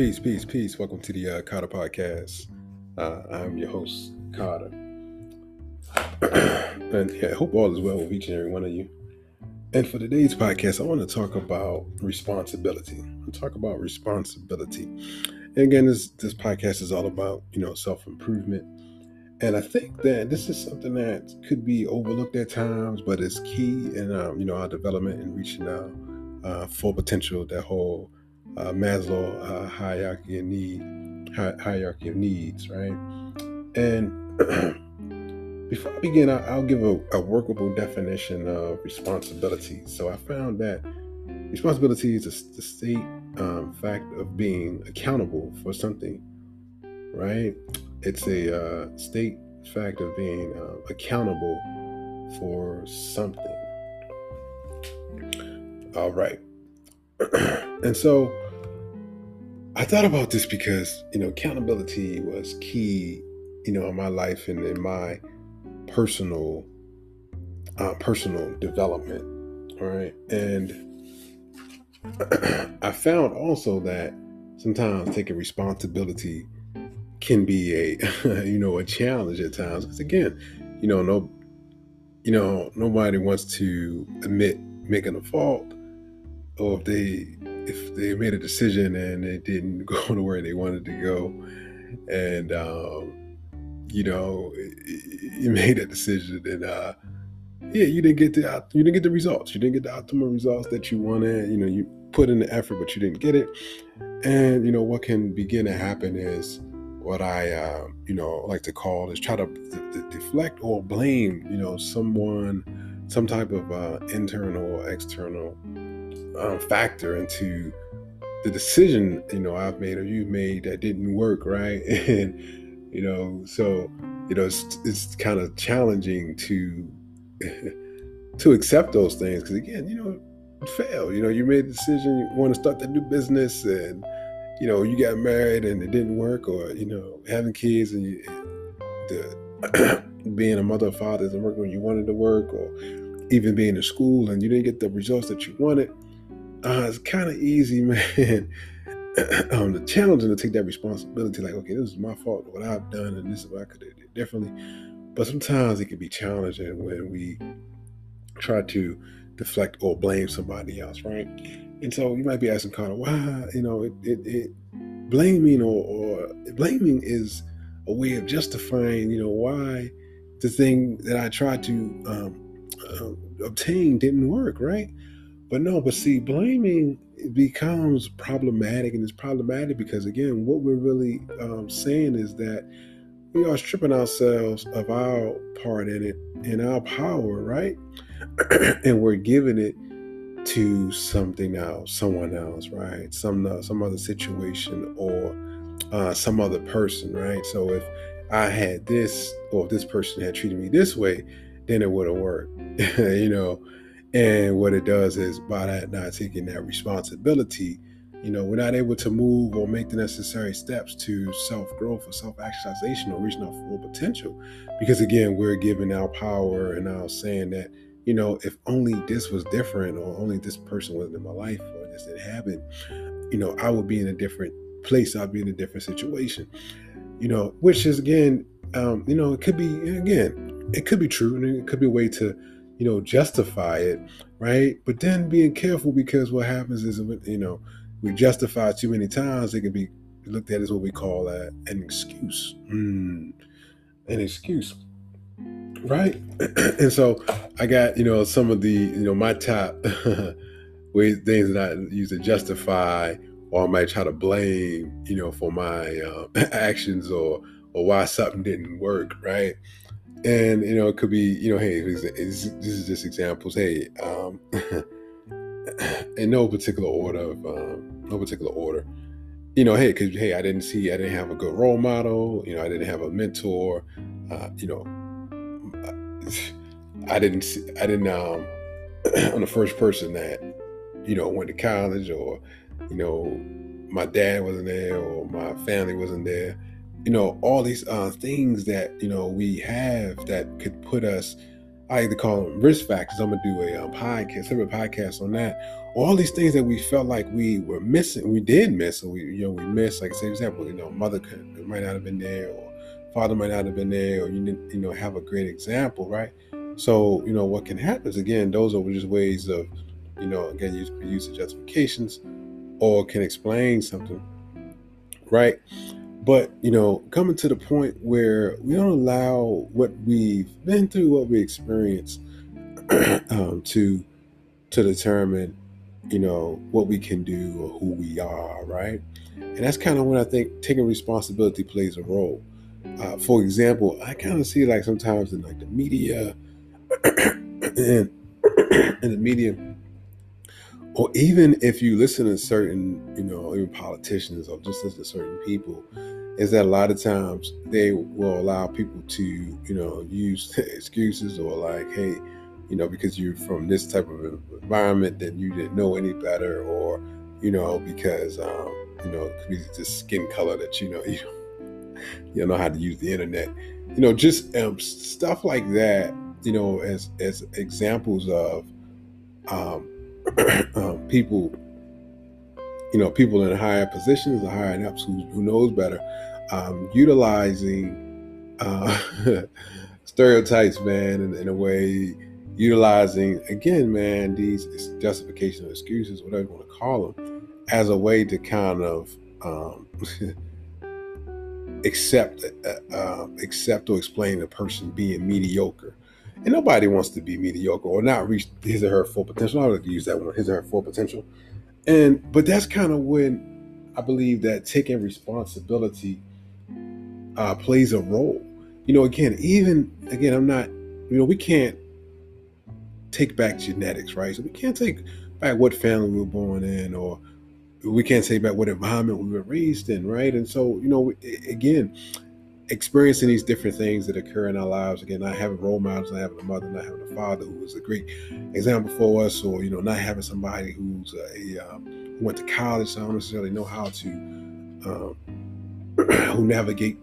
Peace, peace, peace. Welcome to the uh, Carter Podcast. Uh, I'm your host, Carter. and yeah, I hope all is well with each and every one of you. And for today's podcast, I want to talk about responsibility. I'll talk about responsibility. And again, this this podcast is all about you know self improvement. And I think that this is something that could be overlooked at times, but it's key in um, you know our development and reaching our uh, full potential. That whole uh, Maslow uh, hierarchy of need, hi- hierarchy of needs, right? And before I begin, I- will give a, a, workable definition of responsibility. So I found that responsibility is a, the state um, fact of being accountable for something, right? It's a uh, state fact of being uh, accountable for something. All right. and so I thought about this because, you know, accountability was key, you know, in my life and in my personal uh, personal development. All right. And I found also that sometimes taking responsibility can be a you know a challenge at times because again you know no you know nobody wants to admit making a fault or if they if they made a decision and it didn't go to where they wanted to go, and um, you know you made a decision and uh, yeah, you didn't get the you didn't get the results. You didn't get the optimal results that you wanted. You know, you put in the effort, but you didn't get it. And you know what can begin to happen is what I uh, you know like to call is try to d- d- deflect or blame you know someone, some type of uh, internal or external um, factor into the decision you know I've made or you've made that didn't work, right? And you know, so you know, it's, it's kind of challenging to to accept those things because again, you know, fail. You know, you made a decision, you want to start that new business, and you know, you got married and it didn't work, or you know, having kids and you, the being a mother or father isn't working when you wanted to work, or even being in school and you didn't get the results that you wanted uh, it's kind of easy, man. um, the challenging to take that responsibility, like, okay, this is my fault, what I've done, and this is what I could have did differently. But sometimes it can be challenging when we try to deflect or blame somebody else, right? And so you might be asking Carter, why, you know, it, it, it blaming or, or blaming is a way of justifying, you know, why the thing that I tried to um, uh, obtain didn't work, right? But no, but see, blaming becomes problematic, and it's problematic because again, what we're really um, saying is that we are stripping ourselves of our part in it and our power, right? and we're giving it to something else, someone else, right? Some uh, some other situation or uh, some other person, right? So if I had this, or if this person had treated me this way, then it would have worked, you know. And what it does is by that not taking that responsibility, you know, we're not able to move or make the necessary steps to self growth or self actualization or reaching our full potential. Because again, we're giving our power and now saying that, you know, if only this was different or only this person wasn't in my life or this didn't happen, you know, I would be in a different place. I'd be in a different situation, you know, which is again, um, you know, it could be, again, it could be true and it could be a way to, you know, justify it, right? But then being careful because what happens is, you know, we justify too many times, it can be looked at as what we call a, an excuse. Mm, an excuse, right? and so I got, you know, some of the, you know, my top ways, things that I use to justify or I might try to blame, you know, for my uh, actions or or why something didn't work, right? And you know it could be you know hey this is just examples. Hey um in no particular order of um, no particular order. You know hey because hey i didn't see i didn't have a good role model you know i didn't have a mentor uh, you know i didn't see, i didn't um i'm the first person that you know went to college or you know my dad wasn't there or my family wasn't there you know all these uh, things that you know we have that could put us I like to call them risk factors. I'm gonna do a um, podcast, separate podcast on that. All these things that we felt like we were missing, we did miss, or we you know we missed. Like say example, you know, mother could might not have been there, or father might not have been there, or you didn't you know have a great example, right? So you know what can happen is again, those are just ways of you know again use use of justifications, or can explain something, right? But you know, coming to the point where we don't allow what we've been through, what we experienced, um, to to determine, you know, what we can do or who we are, right? And that's kind of when I think taking responsibility plays a role. Uh, for example, I kind of see like sometimes in like the media and in the media, or even if you listen to certain, you know, even politicians or just listen to certain people, is that a lot of times they will allow people to, you know, use excuses or like, hey, you know, because you're from this type of environment, then you didn't know any better, or, you know, because, um, you know, it could just skin color that you know you you know how to use the internet, you know, just um, stuff like that, you know, as as examples of um, um, people you know, people in higher positions, the higher ups who, who knows better, um, utilizing uh, stereotypes, man, in, in, a way, utilizing again, man, these justification or excuses, whatever you want to call them, as a way to kind of um, accept, uh, uh, accept or explain a person being mediocre. And nobody wants to be mediocre or not reach his or her full potential. I would use that one, his or her full potential. And but that's kind of when I believe that taking responsibility uh, plays a role. You know, again, even again, I'm not. You know, we can't take back genetics, right? So we can't take back what family we were born in, or we can't take back what environment we were raised in, right? And so, you know, again, experiencing these different things that occur in our lives. Again, not having role models, not having a mother, not having a father who was a great example for us, or you know, not having somebody who's a, a um, who went to college, so I don't necessarily know how to um, who navigate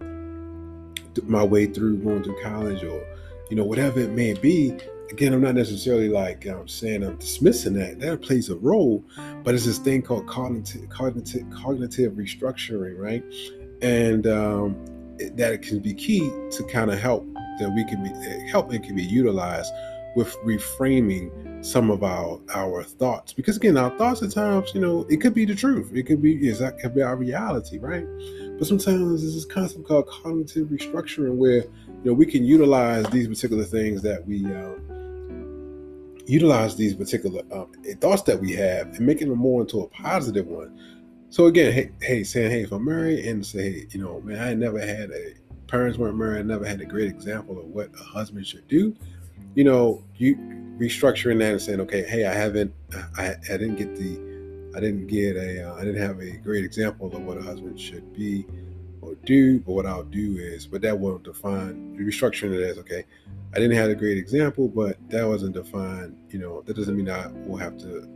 my way through going through college, or you know, whatever it may be. Again, I'm not necessarily like I'm um, saying I'm dismissing that. That plays a role, but it's this thing called cognitive cognitive cognitive restructuring, right? And um, that it can be key to kind of help that we can be eh, help and can be utilized with reframing some of our our thoughts. Because again our thoughts at times you know it could be the truth. It could be yes that could be our reality right? But sometimes there's this concept called cognitive restructuring where you know we can utilize these particular things that we um, utilize these particular um, thoughts that we have and making them more into a positive one so again, hey, hey, saying, hey, if I'm married and say, hey, you know, man, I never had a parents weren't married, I never had a great example of what a husband should do. You know, you restructuring that and saying, okay, hey, I haven't, I, I didn't get the, I didn't get a, uh, I didn't have a great example of what a husband should be or do. But what I'll do is, but that won't define restructuring it as okay. I didn't have a great example, but that wasn't defined. You know, that doesn't mean I will have to,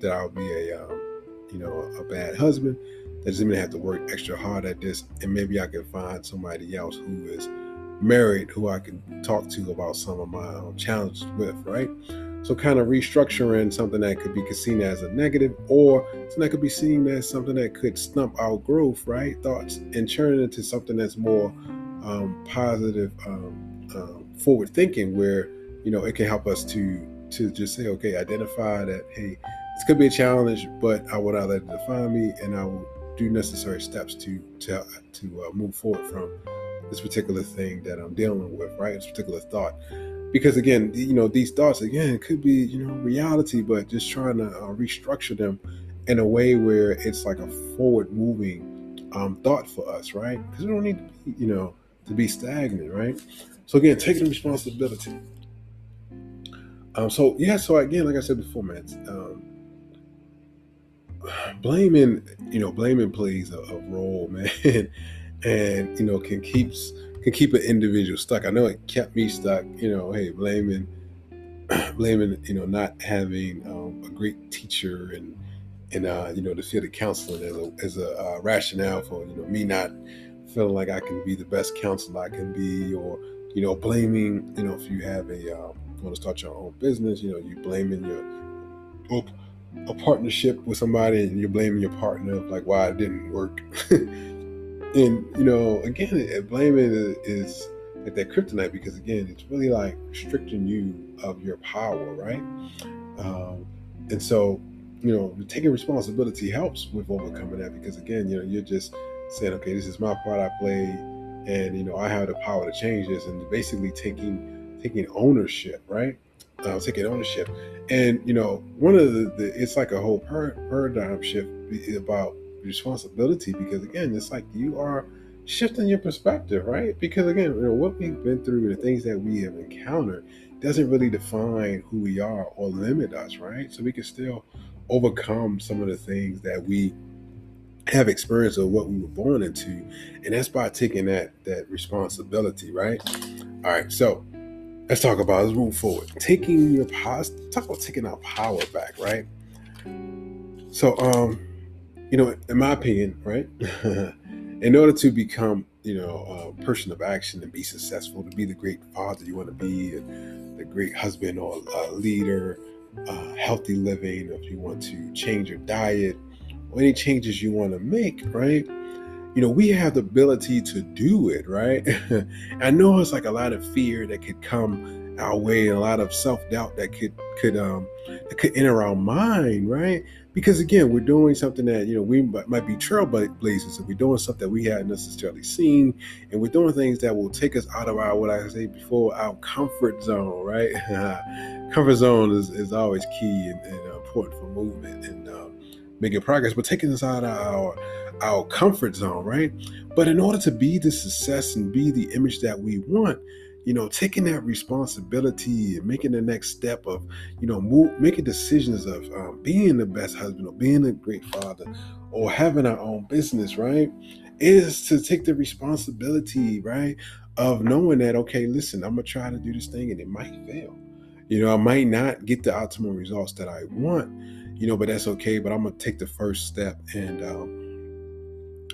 that I'll be a um, you know, a bad husband. That doesn't mean I have to work extra hard at this. And maybe I can find somebody else who is married who I can talk to about some of my um, challenges with, right? So, kind of restructuring something that could be seen as a negative or something that could be seen as something that could stump our growth, right? Thoughts and turn it into something that's more um, positive, um, um, forward thinking, where you know it can help us to to just say, okay, identify that, hey, this could be a challenge, but I will not let it define me, and I will do necessary steps to to to uh, move forward from this particular thing that I'm dealing with, right? This particular thought, because again, you know, these thoughts again could be you know reality, but just trying to uh, restructure them in a way where it's like a forward moving um, thought for us, right? Because we don't need to be, you know, to be stagnant, right? So again, taking responsibility. Um, so yeah, so again, like I said before, man, blaming, you know, blaming plays a, a role, man, and you know can keeps can keep an individual stuck. I know it kept me stuck. You know, hey, blaming, blaming, you know, not having um, a great teacher and and uh, you know the field of counseling as a as a uh, rationale for you know me not feeling like I can be the best counselor I can be, or you know, blaming, you know, if you have a um, want to start your own business, you know, you blaming your a partnership with somebody and you're blaming your partner like why it didn't work. and you know, again, blaming is like that kryptonite because again, it's really like restricting you of your power, right? Um, and so, you know, taking responsibility helps with overcoming that because again, you know, you're just saying, okay, this is my part I play, and you know, I have the power to change this, and basically taking taking ownership, right? Uh, taking ownership, and you know, one of the, the it's like a whole paradigm shift about responsibility because again, it's like you are shifting your perspective, right? Because again, you know, what we've been through, the things that we have encountered, doesn't really define who we are or limit us, right? So we can still overcome some of the things that we have experience of what we were born into, and that's by taking that that responsibility, right? All right, so let's talk about let's move forward. Taking your power, talk about taking our power back, right? So, um, you know, in my opinion, right, in order to become, you know, a person of action and be successful, to be the great father you want to be, the great husband or a leader, uh, healthy living, if you want to change your diet, or any changes you want to make, right? You know, we have the ability to do it, right? I know it's like a lot of fear that could come our way, a lot of self doubt that could could um that could enter our mind, right? Because again, we're doing something that you know we might be trailblazers, and we're doing something that we hadn't necessarily seen, and we're doing things that will take us out of our what I say before our comfort zone, right? comfort zone is, is always key and, and important for movement and um, making progress, but taking us out of our our comfort zone, right? But in order to be the success and be the image that we want, you know, taking that responsibility and making the next step of, you know, move, making decisions of um, being the best husband or being a great father or having our own business, right? Is to take the responsibility, right, of knowing that, okay, listen, I'm gonna try to do this thing and it might fail. You know, I might not get the optimal results that I want, you know, but that's okay. But I'm gonna take the first step and um,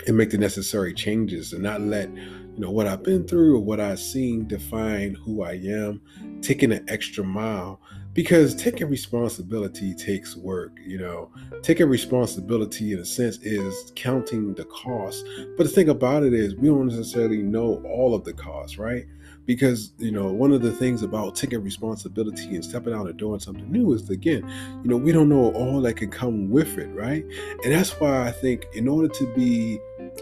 and make the necessary changes and not let you know what I've been through or what I've seen define who I am. Taking an extra mile because taking responsibility takes work you know taking responsibility in a sense is counting the cost but the thing about it is we don't necessarily know all of the costs right because you know one of the things about taking responsibility and stepping out and doing something new is again you know we don't know all that can come with it right and that's why i think in order to be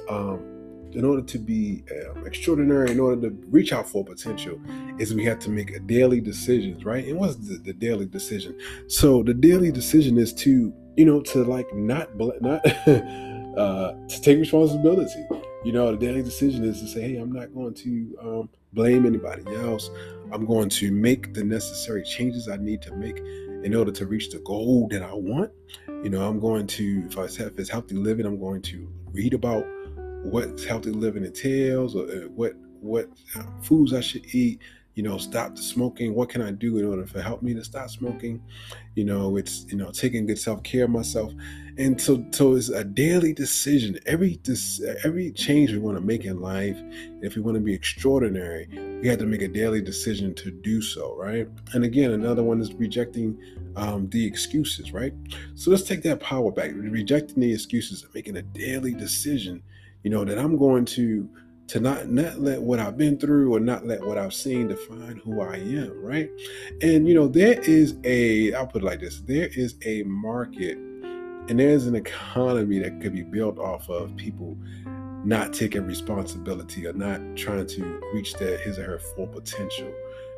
um, in order to be um, extraordinary, in order to reach our full potential, is we have to make a daily decisions, right? And what's the, the daily decision? So the daily decision is to, you know, to like not not uh, to take responsibility. You know, the daily decision is to say, hey, I'm not going to um, blame anybody else. I'm going to make the necessary changes I need to make in order to reach the goal that I want. You know, I'm going to, if I if it's healthy living, I'm going to read about what healthy living entails, or uh, what what uh, foods I should eat you know, stop the smoking. What can I do in order to help me to stop smoking? You know, it's you know taking good self care of myself, and so so it's a daily decision. Every this every change we want to make in life, if we want to be extraordinary, we have to make a daily decision to do so, right? And again, another one is rejecting um, the excuses, right? So let's take that power back, rejecting the excuses and making a daily decision. You know that I'm going to to not not let what I've been through or not let what I've seen define who I am, right? And you know, there is a I'll put it like this: there is a market and there's an economy that could be built off of people not taking responsibility or not trying to reach their his or her full potential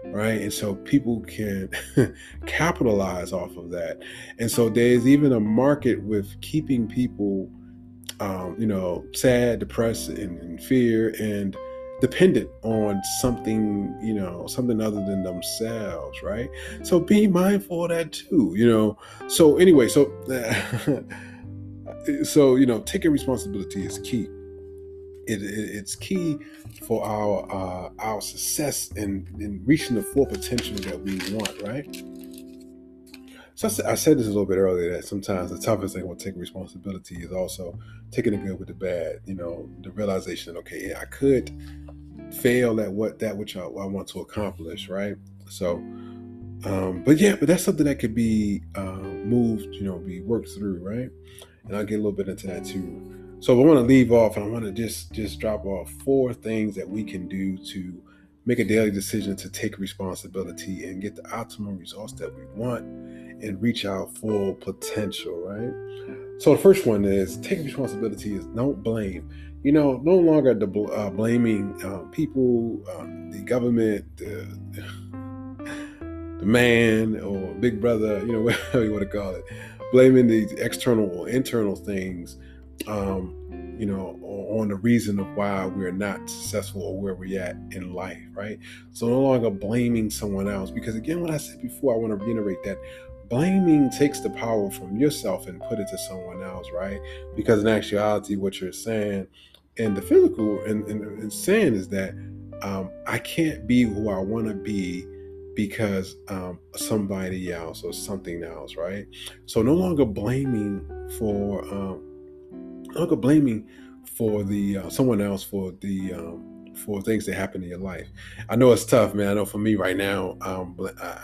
right and so people can capitalize off of that and so there's even a market with keeping people um, you know, sad, depressed, and, fear, and dependent on something, you know, something other than themselves, right? So be mindful of that too, you know. So anyway, so so you know, taking responsibility is key. It, it, it's key for our uh, our success in, in reaching the full potential that we want, right? So I said, this a little bit earlier that sometimes the toughest thing with taking responsibility is also taking the good with the bad. You know, the realization okay, yeah, I could fail at what that which I, I want to accomplish, right? So, Um, but yeah, but that's something that could be uh, moved, you know, be worked through, right? And I'll get a little bit into that too. So I want to leave off, and I want to just just drop off four things that we can do to make a daily decision to take responsibility and get the optimal results that we want and reach our full potential, right? So the first one is take responsibility is don't blame. You know, no longer the, uh, blaming uh, people, um, the government, the, the man or big brother, you know, whatever you want to call it, blaming the external or internal things, um, you know, on the reason of why we're not successful or where we're at in life, right? So no longer blaming someone else. Because again, what I said before, I want to reiterate that blaming takes the power from yourself and put it to someone else, right? Because in actuality, what you're saying and the physical and, and, and saying is that um, I can't be who I want to be because um, somebody else or something else, right? So no longer blaming for, um, no longer blaming for the uh, someone else for the um, for things that happen in your life. I know it's tough, man. I know for me right now, um,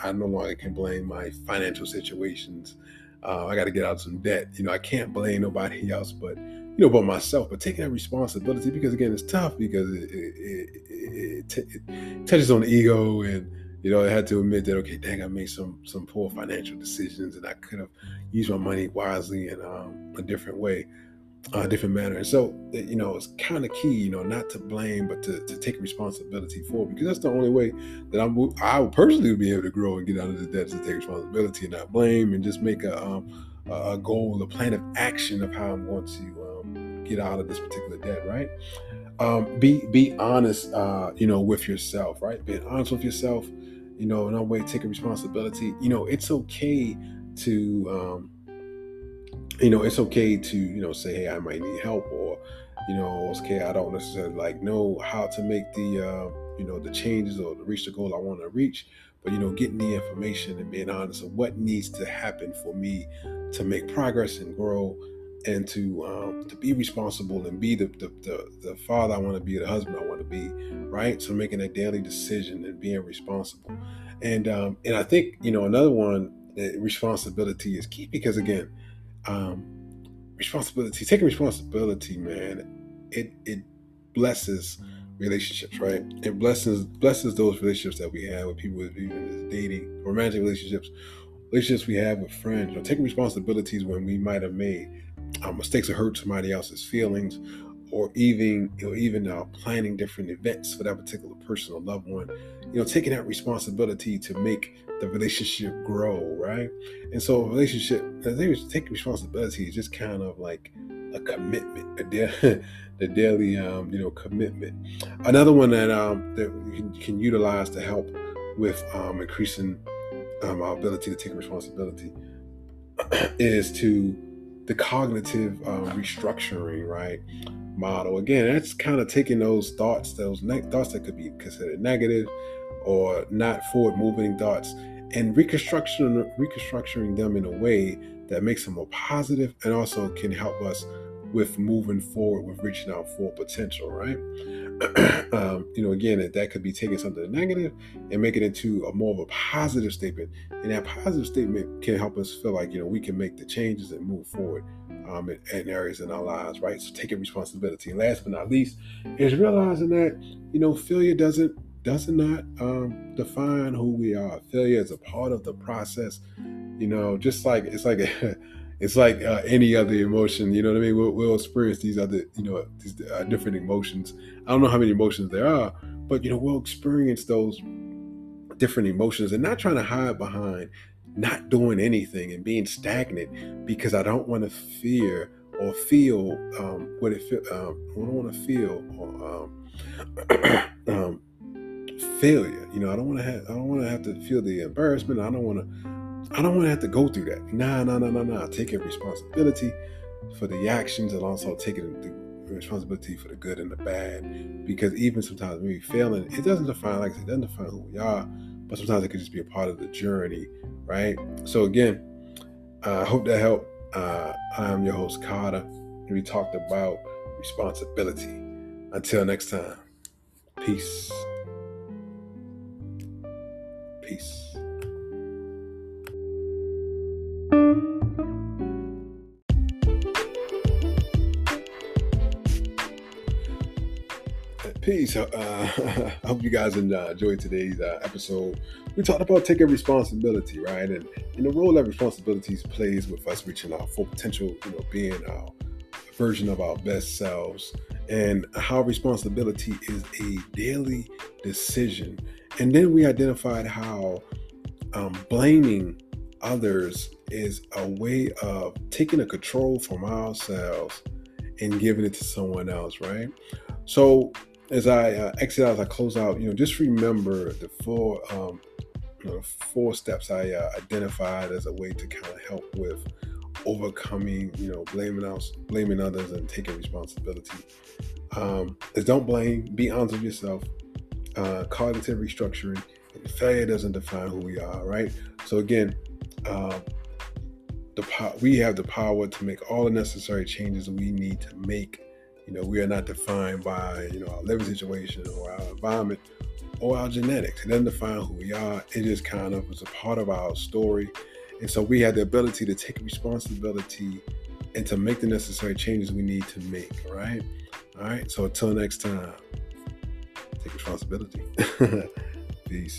I, no longer can blame my financial situations. Uh, I got to get out some debt. You know, I can't blame nobody else, but you know, but myself. But taking that responsibility because again, it's tough because it, it, it, it touches on the ego and you know, I had to admit that okay, dang, I made some some poor financial decisions, and I could have used my money wisely in um, a different way a different manner. And so, you know, it's kind of key, you know, not to blame, but to, to take responsibility for because that's the only way that I'm, I would personally be able to grow and get out of the debt to take responsibility and not blame and just make a, um, a goal, a plan of action of how I'm going to um, get out of this particular debt, right? Um, be be honest, uh, you know, with yourself, right? Being honest with yourself, you know, in a way, taking responsibility. You know, it's okay to um, you know, it's okay to, you know, say, hey, I might need help or, you know, it's okay, I don't necessarily like know how to make the, uh, you know, the changes or to reach the goal I want to reach. But, you know, getting the information and being honest of what needs to happen for me to make progress and grow and to um, to be responsible and be the, the, the, the father I want to be, the husband I want to be, right? So making a daily decision and being responsible. And um, and I think, you know, another one, responsibility is key because again, um, responsibility, taking responsibility, man, it it blesses relationships, right? It blesses blesses those relationships that we have with people, even dating, romantic relationships, relationships we have with friends. You know, taking responsibilities when we might have made uh, mistakes or hurt somebody else's feelings, or even you know even uh, planning different events for that particular person or loved one you know taking that responsibility to make the relationship grow right and so relationship i think taking responsibility is just kind of like a commitment a the daily um, you know commitment another one that um that you can, utilize to help with um, increasing um, our ability to take responsibility is to the cognitive uh, restructuring, right? Model. Again, that's kind of taking those thoughts, those ne- thoughts that could be considered negative or not forward moving thoughts, and reconstruction, reconstructing them in a way that makes them more positive and also can help us with moving forward with reaching our full potential, right? um, you know, again, that, that could be taking something negative and making it into a more of a positive statement. And that positive statement can help us feel like, you know, we can make the changes and move forward um, in, in, areas in our lives, right? So taking responsibility. And last but not least is realizing that, you know, failure doesn't does not um, define who we are. Failure is a part of the process. You know, just like it's like it's like uh, any other emotion. You know what I mean? We'll, we'll experience these other, you know, these uh, different emotions. I don't know how many emotions there are, but you know, we'll experience those different emotions and not trying to hide behind not doing anything and being stagnant because I don't want to fear or feel um, what it feel. Um, I don't want to feel or um, um, failure. You know, I don't want to have. I don't want to have to feel the embarrassment. I don't want to I don't want to have to go through that. Nah, nah, nah, nah, nah. Taking responsibility for the actions and also taking the responsibility for the good and the bad. Because even sometimes when failing, it doesn't define, like it doesn't define who we are, but sometimes it could just be a part of the journey, right? So again, I uh, hope that helped. Uh, I'm your host, Carter, we talked about responsibility. Until next time, peace. Peace. Peace. Uh, I hope you guys enjoyed today's uh, episode. We talked about taking responsibility, right, and, and the role that responsibilities plays with us reaching our full potential. You know, being our uh, version of our best selves, and how responsibility is a daily decision. And then we identified how um, blaming others is a way of taking the control from ourselves and giving it to someone else, right? So as I uh, exit as I close out, you know, just remember the four, um, you know, four steps I uh, identified as a way to kind of help with overcoming, you know, blaming us, blaming others, and taking responsibility. Um, is don't blame, be honest with yourself. Uh, cognitive restructuring. Failure doesn't define who we are, right? So again, uh, the po- we have the power to make all the necessary changes we need to make. You know, we are not defined by you know our living situation or our environment or our genetics. It doesn't define who we are. It just kind of is a part of our story, and so we have the ability to take responsibility and to make the necessary changes we need to make. Right. All right. So until next time, take responsibility. Peace.